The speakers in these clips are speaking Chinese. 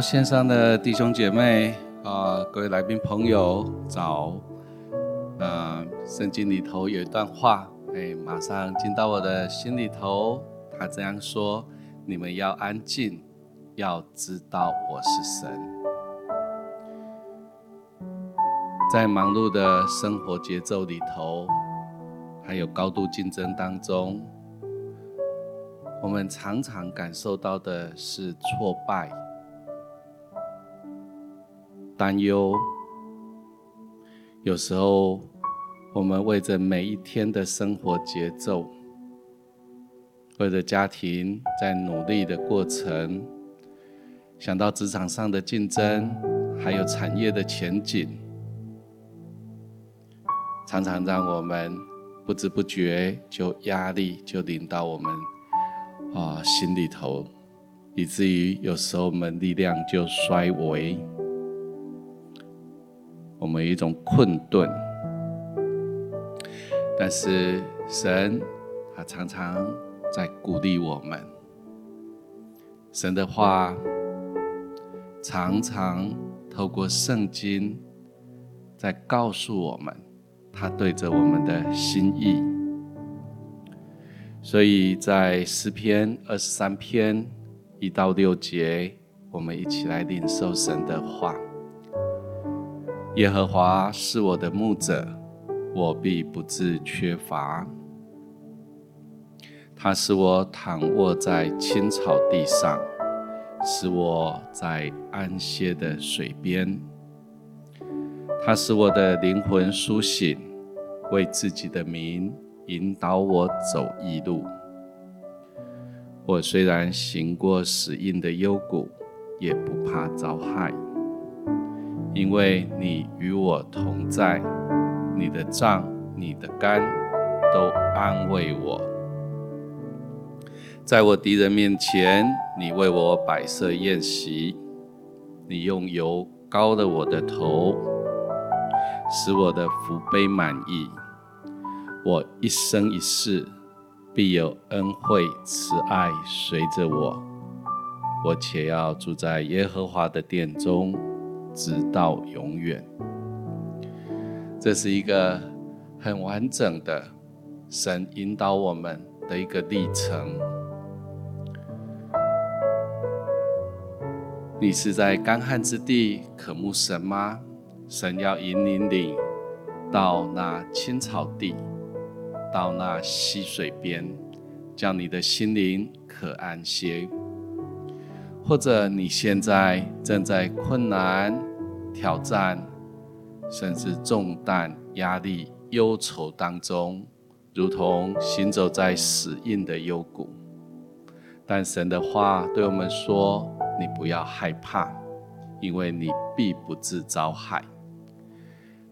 线上的弟兄姐妹啊，各位来宾朋友早。啊，圣经里头有一段话，哎，马上进到我的心里头。他这样说：你们要安静，要知道我是神。在忙碌的生活节奏里头，还有高度竞争当中，我们常常感受到的是挫败。担忧，有时候我们为着每一天的生活节奏，为着家庭在努力的过程，想到职场上的竞争，还有产业的前景，常常让我们不知不觉就压力就临到我们啊心里头，以至于有时候我们力量就衰微。我们一种困顿，但是神他常常在鼓励我们。神的话常常透过圣经在告诉我们，他对着我们的心意。所以在诗篇二十三篇一到六节，我们一起来领受神的话。耶和华是我的牧者，我必不致缺乏。他使我躺卧在青草地上，使我在安歇的水边。他使我的灵魂苏醒，为自己的名引导我走义路。我虽然行过死荫的幽谷，也不怕遭害。因为你与我同在，你的杖、你的竿都安慰我。在我敌人面前，你为我摆设宴席，你用油膏了我的头，使我的福杯满溢。我一生一世必有恩惠慈爱随着我，我且要住在耶和华的殿中。直到永远，这是一个很完整的神引导我们的一个历程。你是在干旱之地渴慕神吗？神要引领你到那青草地，到那溪水边，叫你的心灵可安歇。或者你现在正在困难、挑战，甚至重担、压力、忧愁当中，如同行走在死荫的幽谷。但神的话对我们说：“你不要害怕，因为你必不致遭害。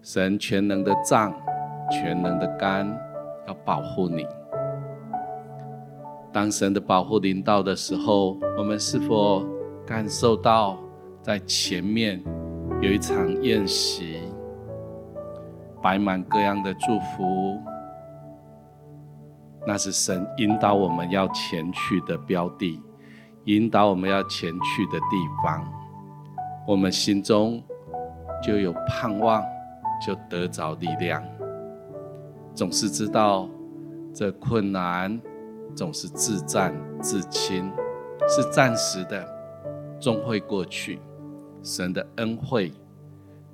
神全能的杖、全能的竿要保护你。当神的保护临到的时候，我们是否感受到在前面有一场宴席，摆满各样的祝福？那是神引导我们要前去的标的，引导我们要前去的地方。我们心中就有盼望，就得着力量。总是知道这困难总是自战自轻，是暂时的。终会过去，神的恩惠、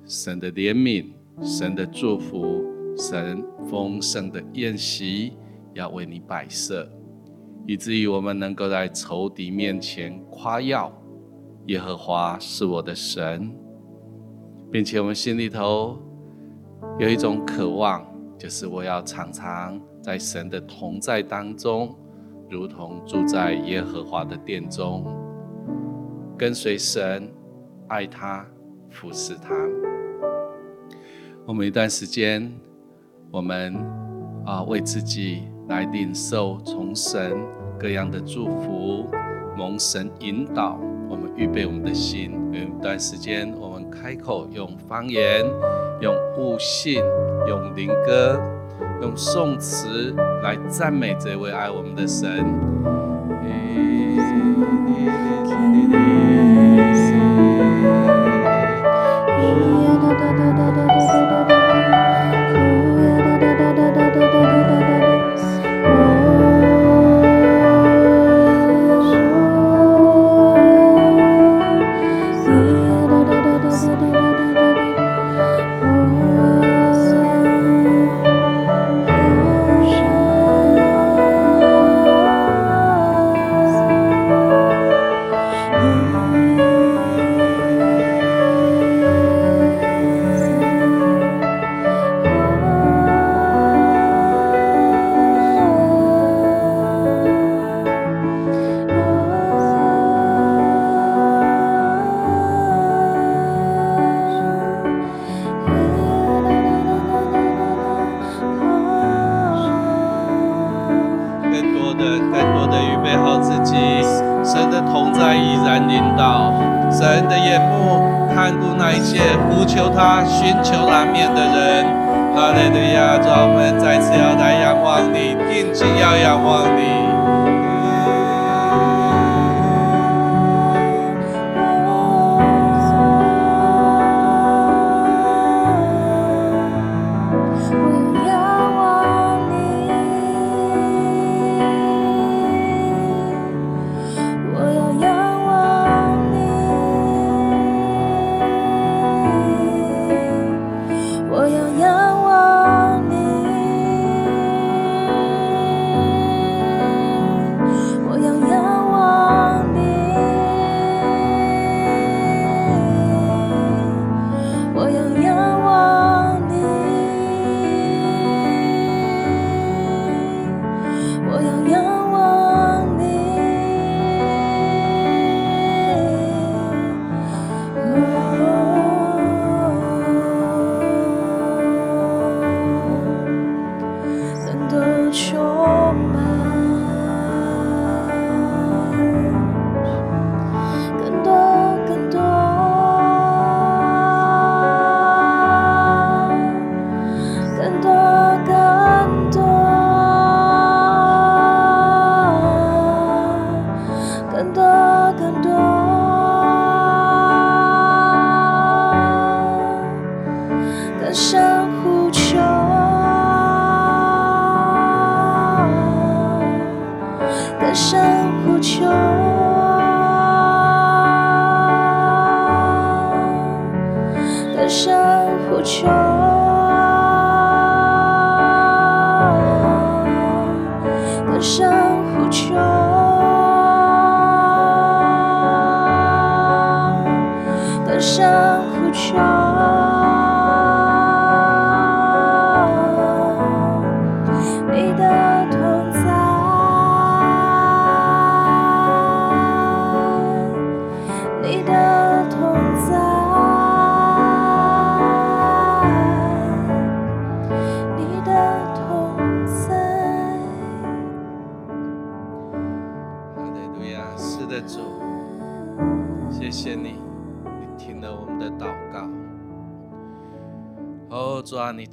神的怜悯、神的祝福、神丰盛的宴席要为你摆设，以至于我们能够在仇敌面前夸耀耶和华是我的神，并且我们心里头有一种渴望，就是我要常常在神的同在当中，如同住在耶和华的殿中。跟随神，爱他，服侍他。我们一段时间，我们啊为自己来领受从神各样的祝福，蒙神引导，我们预备我们的心。有一段时间，我们开口用方言，用悟性，用灵歌，用宋词来赞美这位爱我们的神。眼目看顾那一切呼求他、寻求他面的人。哈利路亚！主，我们再次要来仰望你，定睛要仰望你。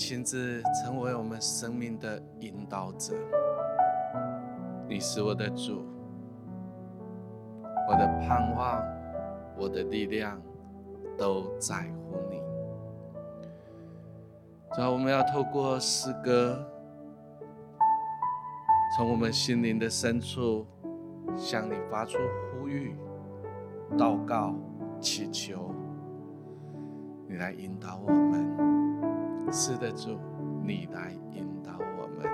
亲自成为我们生命的引导者，你是我的主，我的盼望，我的力量，都在乎你。主啊，我们要透过诗歌，从我们心灵的深处向你发出呼吁、祷告、祈求，你来引导我们。是的，主，你来引导我们。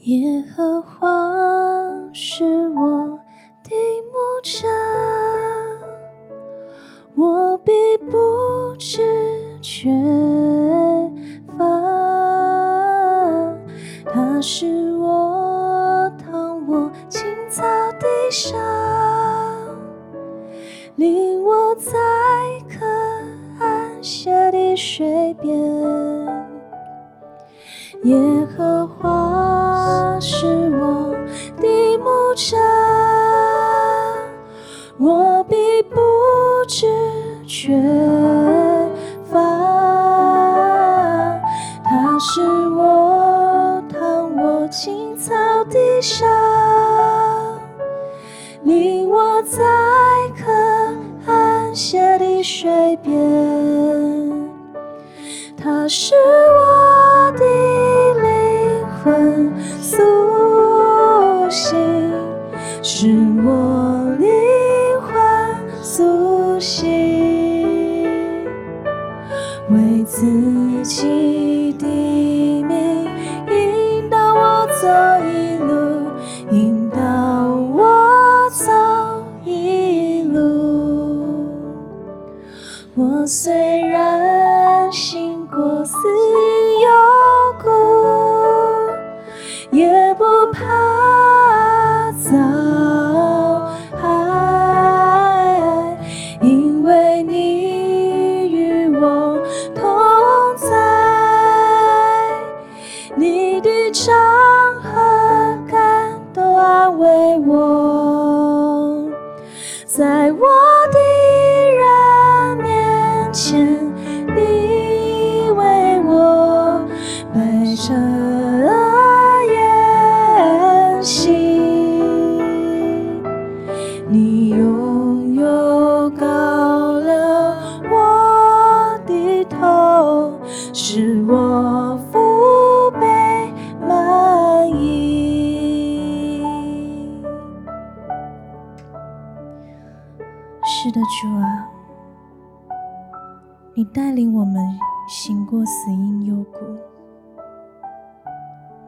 耶和华是我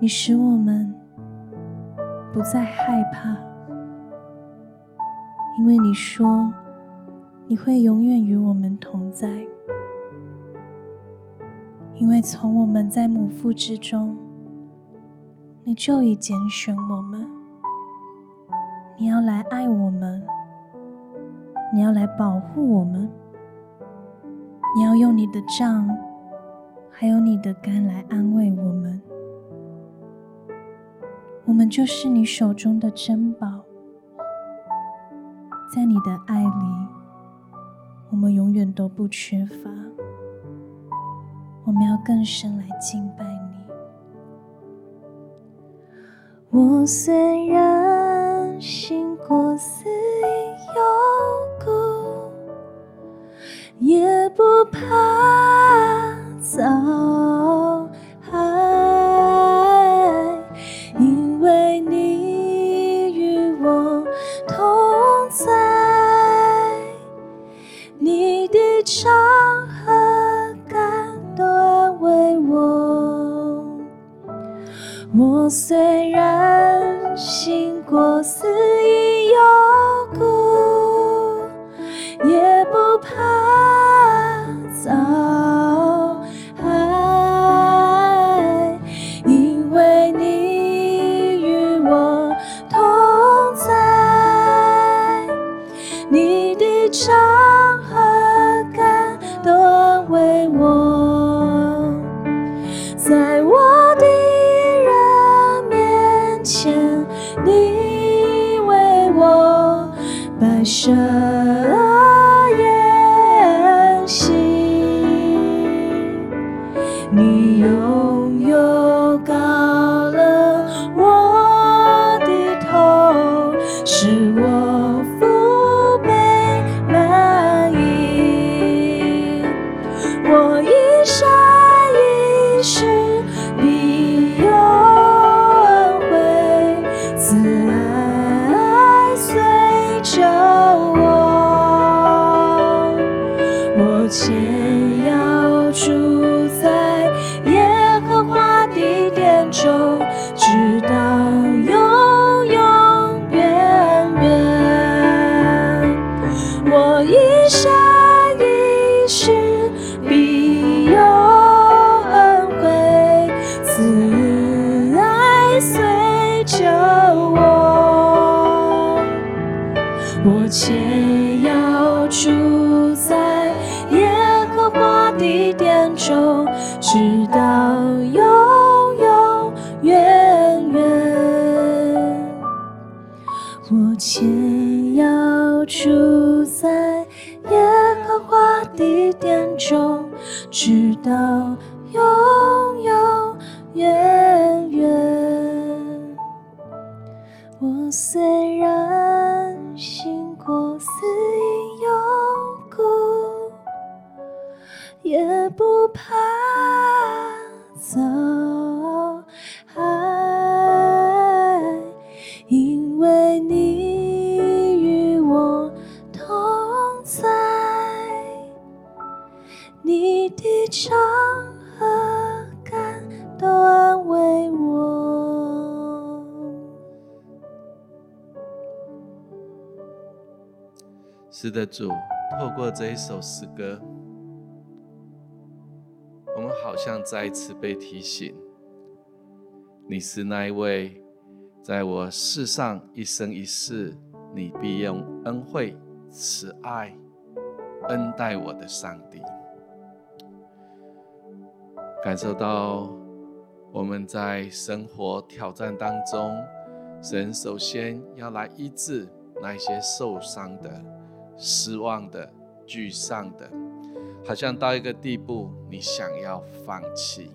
你使我们不再害怕，因为你说你会永远与我们同在。因为从我们在母腹之中，你就已拣选我们，你要来爱我们，你要来保护我们，你要用你的杖，还有你的肝来安慰我们。我们就是你手中的珍宝，在你的爱里，我们永远都不缺乏。我们要更深来敬拜你。我虽然我虽然行过四前要住你的杖和感都安慰我。是的，主，透过这一首诗歌。我们好像再一次被提醒，你是那一位，在我世上一生一世，你必用恩惠、慈爱恩待我的上帝。感受到我们在生活挑战当中，神首先要来医治那些受伤的、失望的、沮丧的。好像到一个地步，你想要放弃，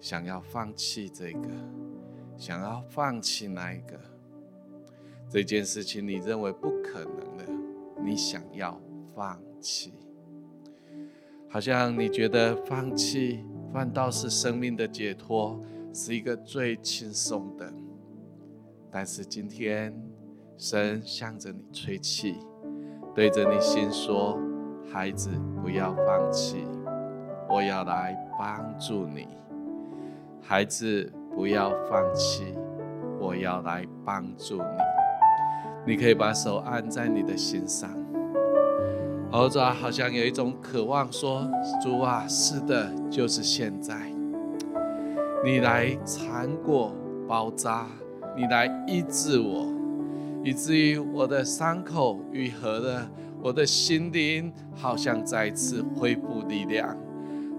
想要放弃这个，想要放弃那一个，这件事情你认为不可能的，你想要放弃，好像你觉得放弃反倒是生命的解脱，是一个最轻松的。但是今天，神向着你吹气，对着你心说：“孩子，不要放弃，我要来帮助你。”孩子，不要放弃，我要来帮助你。你可以把手按在你的心上，或者好像有一种渴望说：“主啊，是的，就是现在，你来缠裹包扎，你来医治我，以至于我的伤口愈合了，我的心灵好像再次恢复力量。”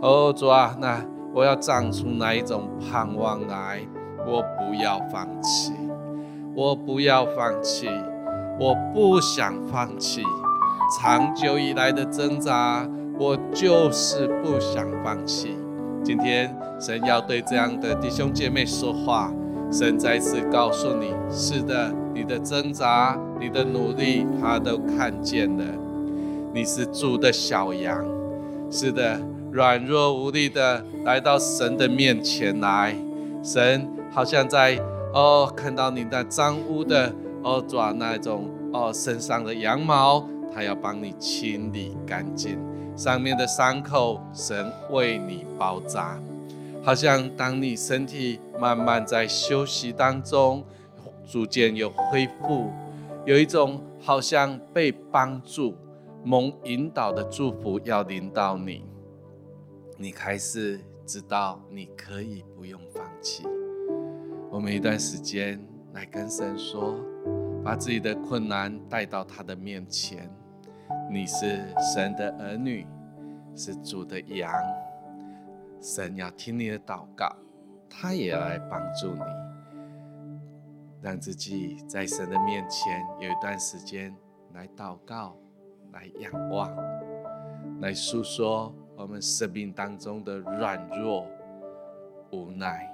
哦，主啊，那。我要长出那一种盼望来，我不要放弃，我不要放弃，我不想放弃。长久以来的挣扎，我就是不想放弃。今天神要对这样的弟兄姐妹说话，神再次告诉你：是的，你的挣扎，你的努力，他都看见了。你是主的小羊，是的。软弱无力的来到神的面前来，神好像在哦看到你那脏污的哦抓那种哦身上的羊毛，他要帮你清理干净上面的伤口，神为你包扎，好像当你身体慢慢在休息当中，逐渐有恢复，有一种好像被帮助、蒙引导的祝福要临到你。你开始知道，你可以不用放弃。我们一段时间来跟神说，把自己的困难带到他的面前。你是神的儿女，是主的羊。神要听你的祷告，他也要来帮助你，让自己在神的面前有一段时间来祷告，来仰望，来诉说。我们生命当中的软弱、无奈。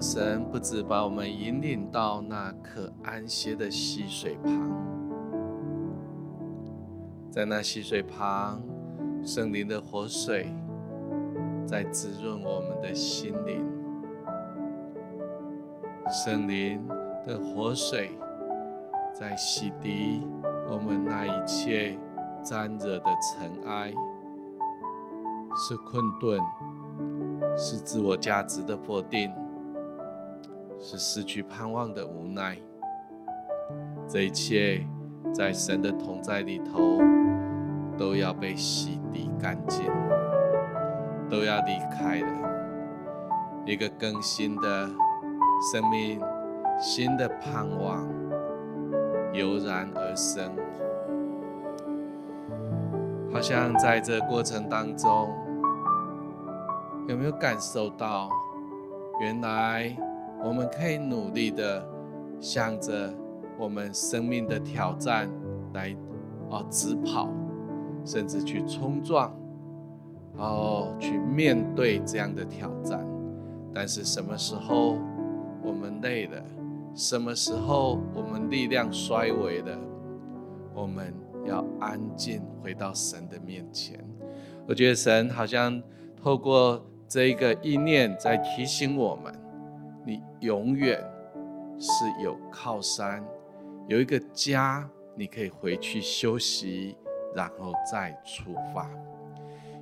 神不止把我们引领到那可安歇的溪水旁，在那溪水旁，圣灵的活水在滋润我们的心灵，圣灵的活水在洗涤我们那一切沾惹的尘埃，是困顿，是自我价值的否定。是失去盼望的无奈，这一切在神的同在里头都要被洗涤干净，都要离开了。一个更新的生命，新的盼望油然而生。好像在这过程当中，有没有感受到原来？我们可以努力的向着我们生命的挑战来哦直跑，甚至去冲撞，哦去面对这样的挑战。但是什么时候我们累了，什么时候我们力量衰微了，我们要安静回到神的面前。我觉得神好像透过这一个意念在提醒我们：你永远是有靠山，有一个家，你可以回去休息，然后再出发。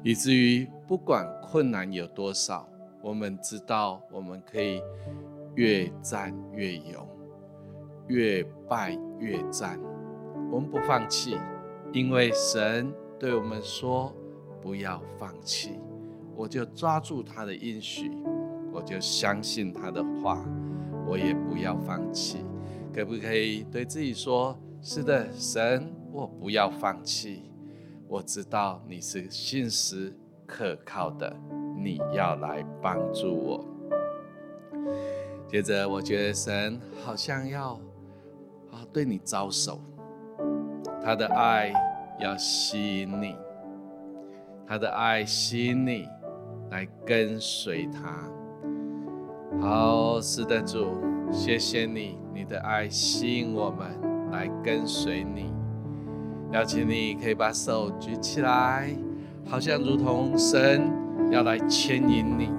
以至于不管困难有多少，我们知道我们可以越战越勇，越败越战。我们不放弃，因为神对我们说：“不要放弃。”我就抓住他的应许，我就相信他的话，我也不要放弃。可不可以对自己说：“是的，神，我不要放弃。”我知道你是信实可靠的，你要来帮助我。接着，我觉得神好像要啊对你招手，他的爱要吸引你，他的爱吸引你来跟随他。好，是的，主，谢谢你，你的爱吸引我们来跟随你。邀请你可以把手举起来，好像如同神要来牵引你，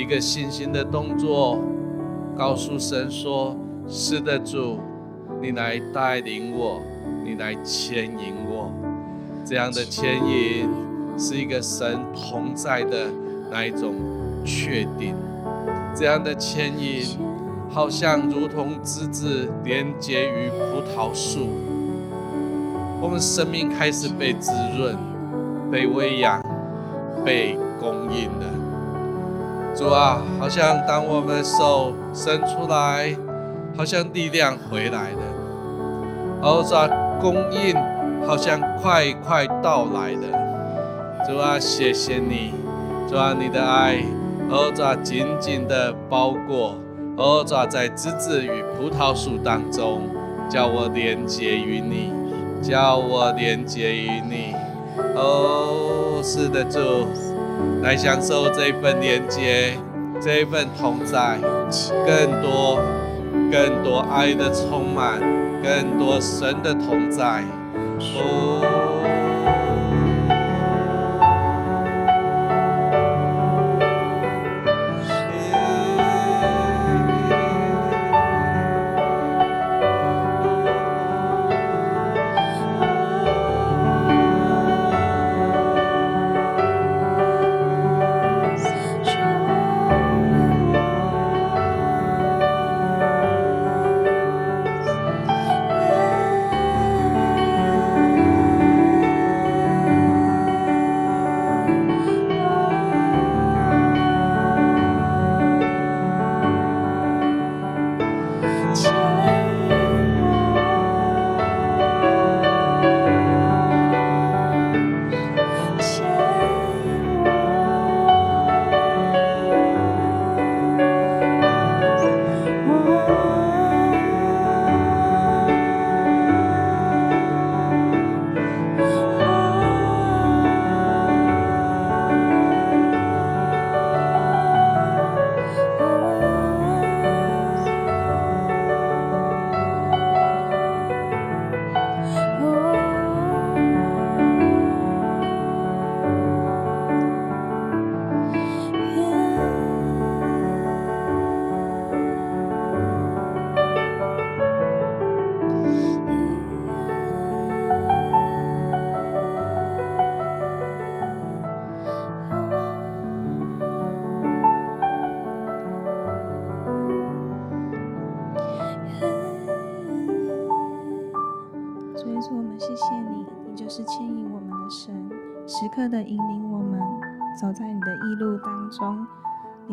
一个信心的动作，告诉神说：“是的，主，你来带领我，你来牵引我。”这样的牵引是一个神同在的那一种确定。这样的牵引，好像如同枝子连接于葡萄树。我们生命开始被滋润、被喂养、被供应了。主啊，好像当我们手伸出来，好像力量回来了。哦，主啊，供应好像快快到来了。主啊，谢谢你，主啊，你的爱，哦，主，紧紧的包裹，哦，主，在枝子与葡萄树当中，叫我连接于你。叫我连接于你，哦，是的，主，来享受这份连接，这份同在，更多、更多爱的充满，更多神的同在，哦。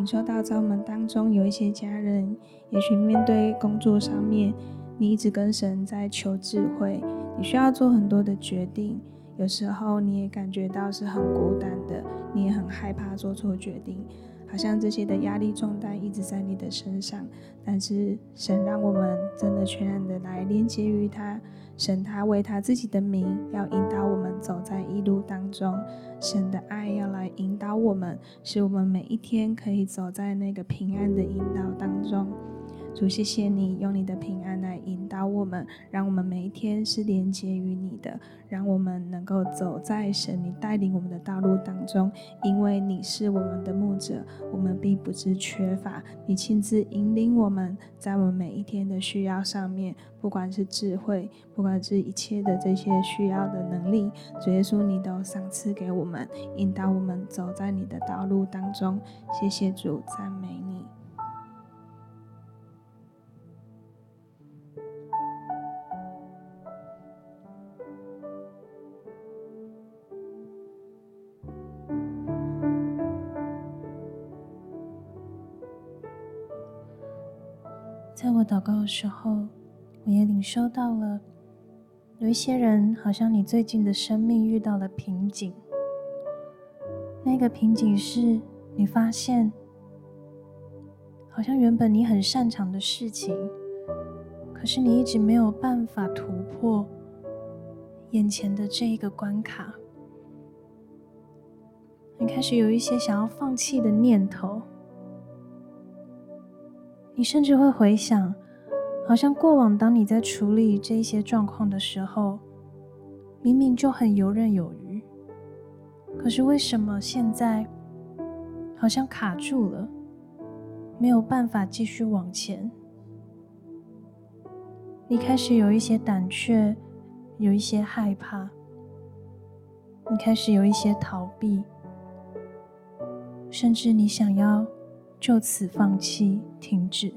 领受到在我们当中有一些家人，也许面对工作上面，你一直跟神在求智慧，你需要做很多的决定。有时候你也感觉到是很孤单的，你也很害怕做错决定，好像这些的压力重担一直在你的身上。但是神让我们真的全然的来连接于他。神他为他自己的名要引导我们走在一路当中，神的爱要来引导我们，使我们每一天可以走在那个平安的引导当中。主，谢谢你用你的平安来引导我们，让我们每一天是连接于你的，让我们能够走在神你带领我们的道路当中。因为你是我们的牧者，我们并不致缺乏。你亲自引领我们，在我们每一天的需要上面，不管是智慧，不管是一切的这些需要的能力，主耶稣，你都赏赐给我们，引导我们走在你的道路当中。谢谢主，赞美你。我祷告的时候，我也领受到了，有一些人好像你最近的生命遇到了瓶颈。那个瓶颈是你发现，好像原本你很擅长的事情，可是你一直没有办法突破眼前的这一个关卡。你开始有一些想要放弃的念头。你甚至会回想，好像过往当你在处理这一些状况的时候，明明就很游刃有余，可是为什么现在好像卡住了，没有办法继续往前？你开始有一些胆怯，有一些害怕，你开始有一些逃避，甚至你想要。就此放弃、停止。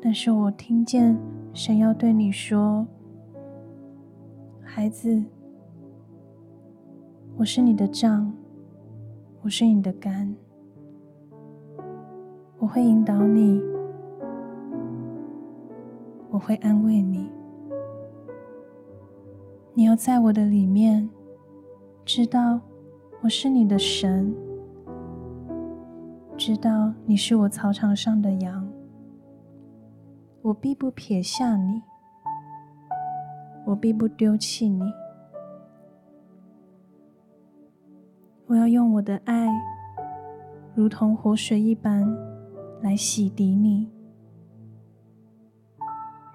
但是我听见神要对你说：“孩子，我是你的杖，我是你的竿，我会引导你，我会安慰你。你要在我的里面，知道我是你的神。”知道你是我草场上的羊，我必不撇下你，我必不丢弃你。我要用我的爱，如同活水一般，来洗涤你，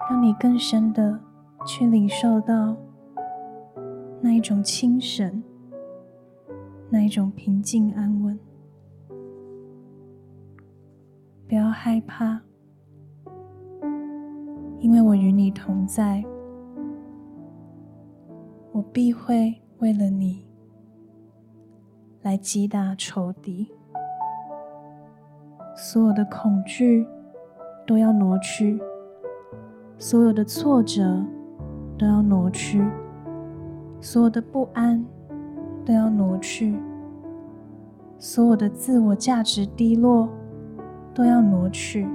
让你更深的去领受到那一种清神，那一种平静安稳。不要害怕，因为我与你同在，我必会为了你来击打仇敌，所有的恐惧都要挪去，所有的挫折都要挪去，所有的不安都要挪去，所有的自我价值低落。都要挪去，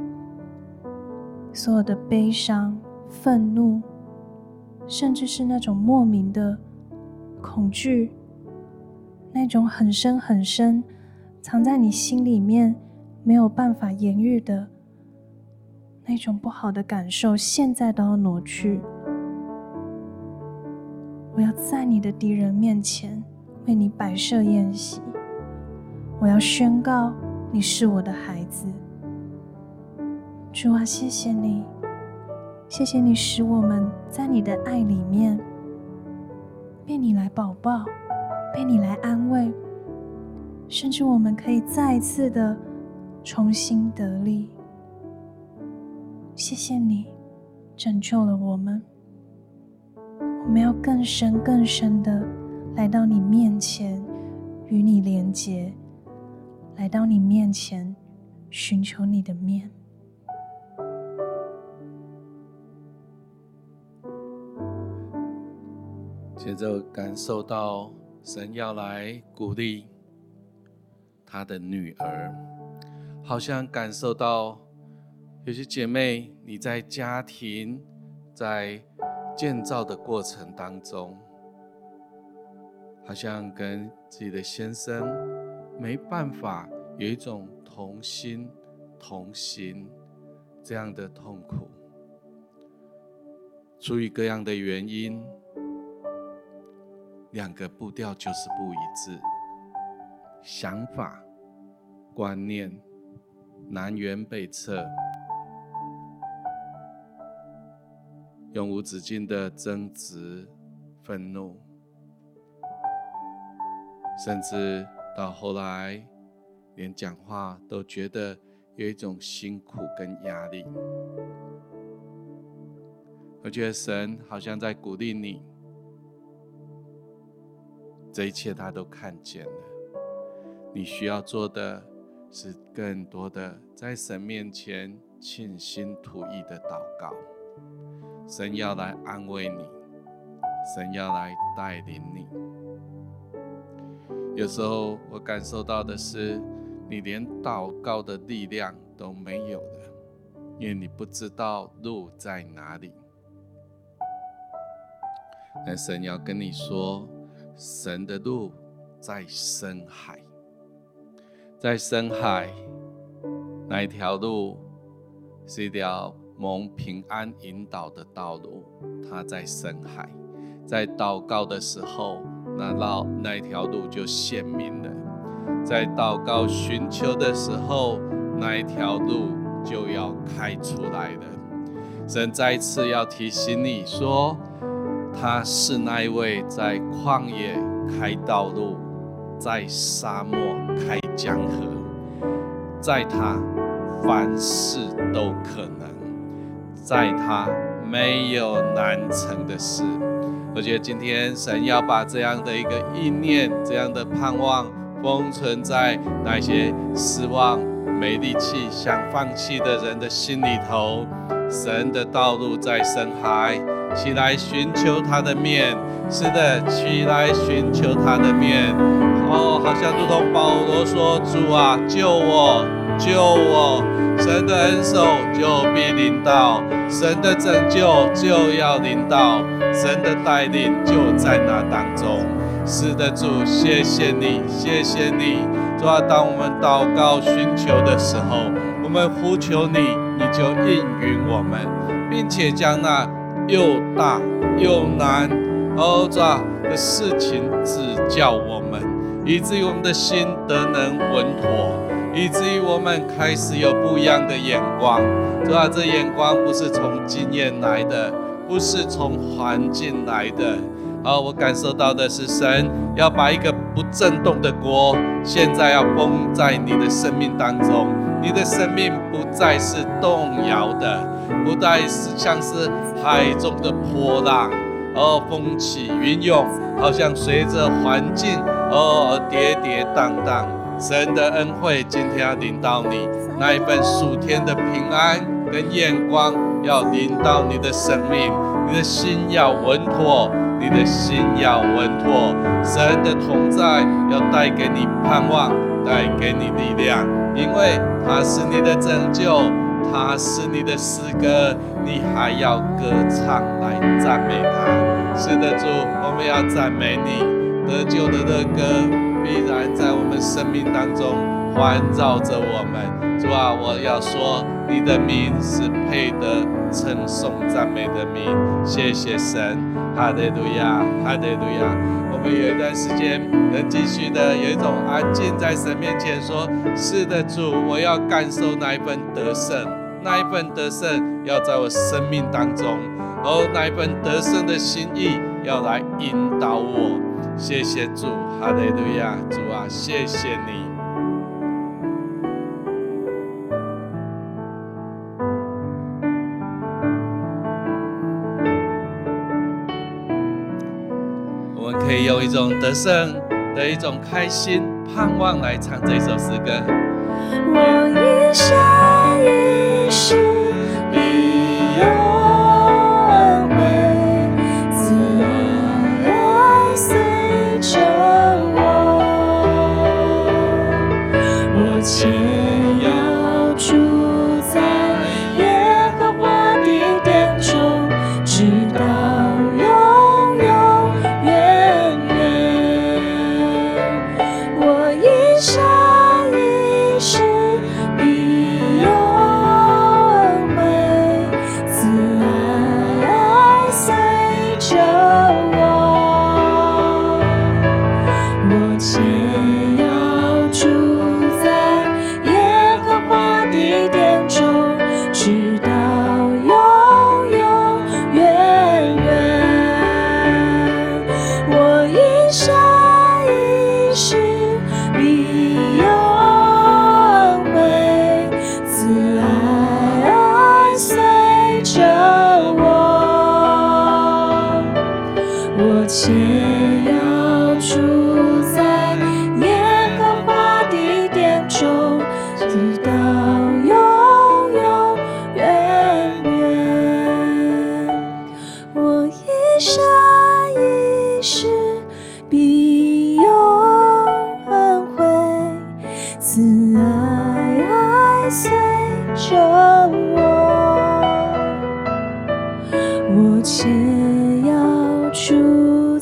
所有的悲伤、愤怒，甚至是那种莫名的恐惧，那种很深很深藏在你心里面没有办法言喻的那种不好的感受，现在都要挪去。我要在你的敌人面前为你摆设宴席，我要宣告你是我的孩子。主啊，谢谢你，谢谢你使我们在你的爱里面被你来保抱，被你来安慰，甚至我们可以再一次的重新得力。谢谢你拯救了我们，我们要更深更深的来到你面前，与你连结，来到你面前寻求你的面。接着感受到神要来鼓励他的女儿，好像感受到有些姐妹，你在家庭在建造的过程当中，好像跟自己的先生没办法有一种同心同行这样的痛苦，出于各样的原因。两个步调就是不一致，想法、观念南辕北辙，永无止境的争执、愤怒，甚至到后来，连讲话都觉得有一种辛苦跟压力。我觉得神好像在鼓励你，这一切他都看见了。你需要做的是更多的在神面前倾心吐意的祷告。神要来安慰你，神要来带领你。有时候我感受到的是，你连祷告的力量都没有了，因为你不知道路在哪里。但神要跟你说，神的路在深海，在深海那一条路是一条蒙平安引导的道路。它在深海，在祷告的时候，那道那一条路就显明了；在祷告寻求的时候，那一条路就要开出来了。神再次要提醒你说。他是那一位在旷野开道路，在沙漠开江河，在他凡事都可能，在他没有难成的事。我觉得今天神要把这样的一个意念、这样的盼望封存在那些失望、没力气、想放弃的人的心里头。神的道路在深海。起来寻求他的面，是的，起来寻求他的面。哦，好像如同保罗说：“主啊，救我，救我！神的恩手就必临到，神的拯救就要临到，神的带领就在那当中。”是的，主，谢谢你，谢谢你。主啊，当我们祷告寻求的时候，我们呼求你，你就应允我们，并且将那。又大又难，哦，主的事情指教我们，以至于我们的心得能稳妥，以至于我们开始有不一样的眼光。主啊，这眼光不是从经验来的，不是从环境来的。而我感受到的是，神要把一个不震动的锅，现在要封在你的生命当中，你的生命不再是动摇的。不再是像是海中的波浪，而风起云涌，好像随着环境而跌跌荡荡。神的恩惠今天要领到你，那一份属天的平安跟眼光要临到你的生命，你的心要稳妥，你的心要稳妥。神的同在要带给你盼望，带给你力量，因为他是你的拯救。他是你的诗歌，你还要歌唱来赞美他。是的，主，我们要赞美你。得救的乐歌必然在我们生命当中环绕着我们。主啊，我要说，你的名是配得称颂赞美的名。谢谢神，哈利路亚，哈利路亚。我们有一段时间能继续的有一种安静在神面前说：是的，主，我要感受那一份得胜。那一份得胜要在我生命当中，而那一份得胜的心意要来引导我。谢谢主，哈利路亚，主啊，谢谢你。我们可以用一种得胜的一种开心、盼望来唱这首诗歌。我一生一世。我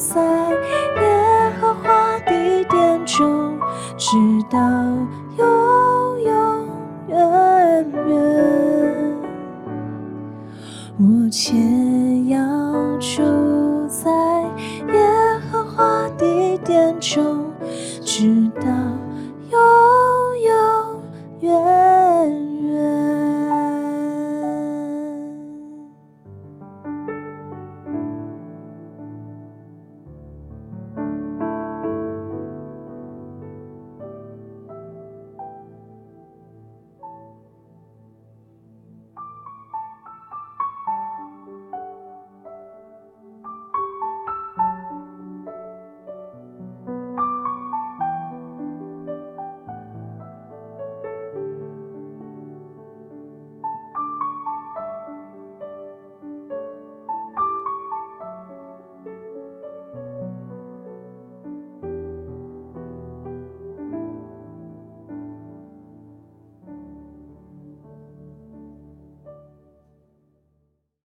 在耶和华的殿中，直到永永远远。我且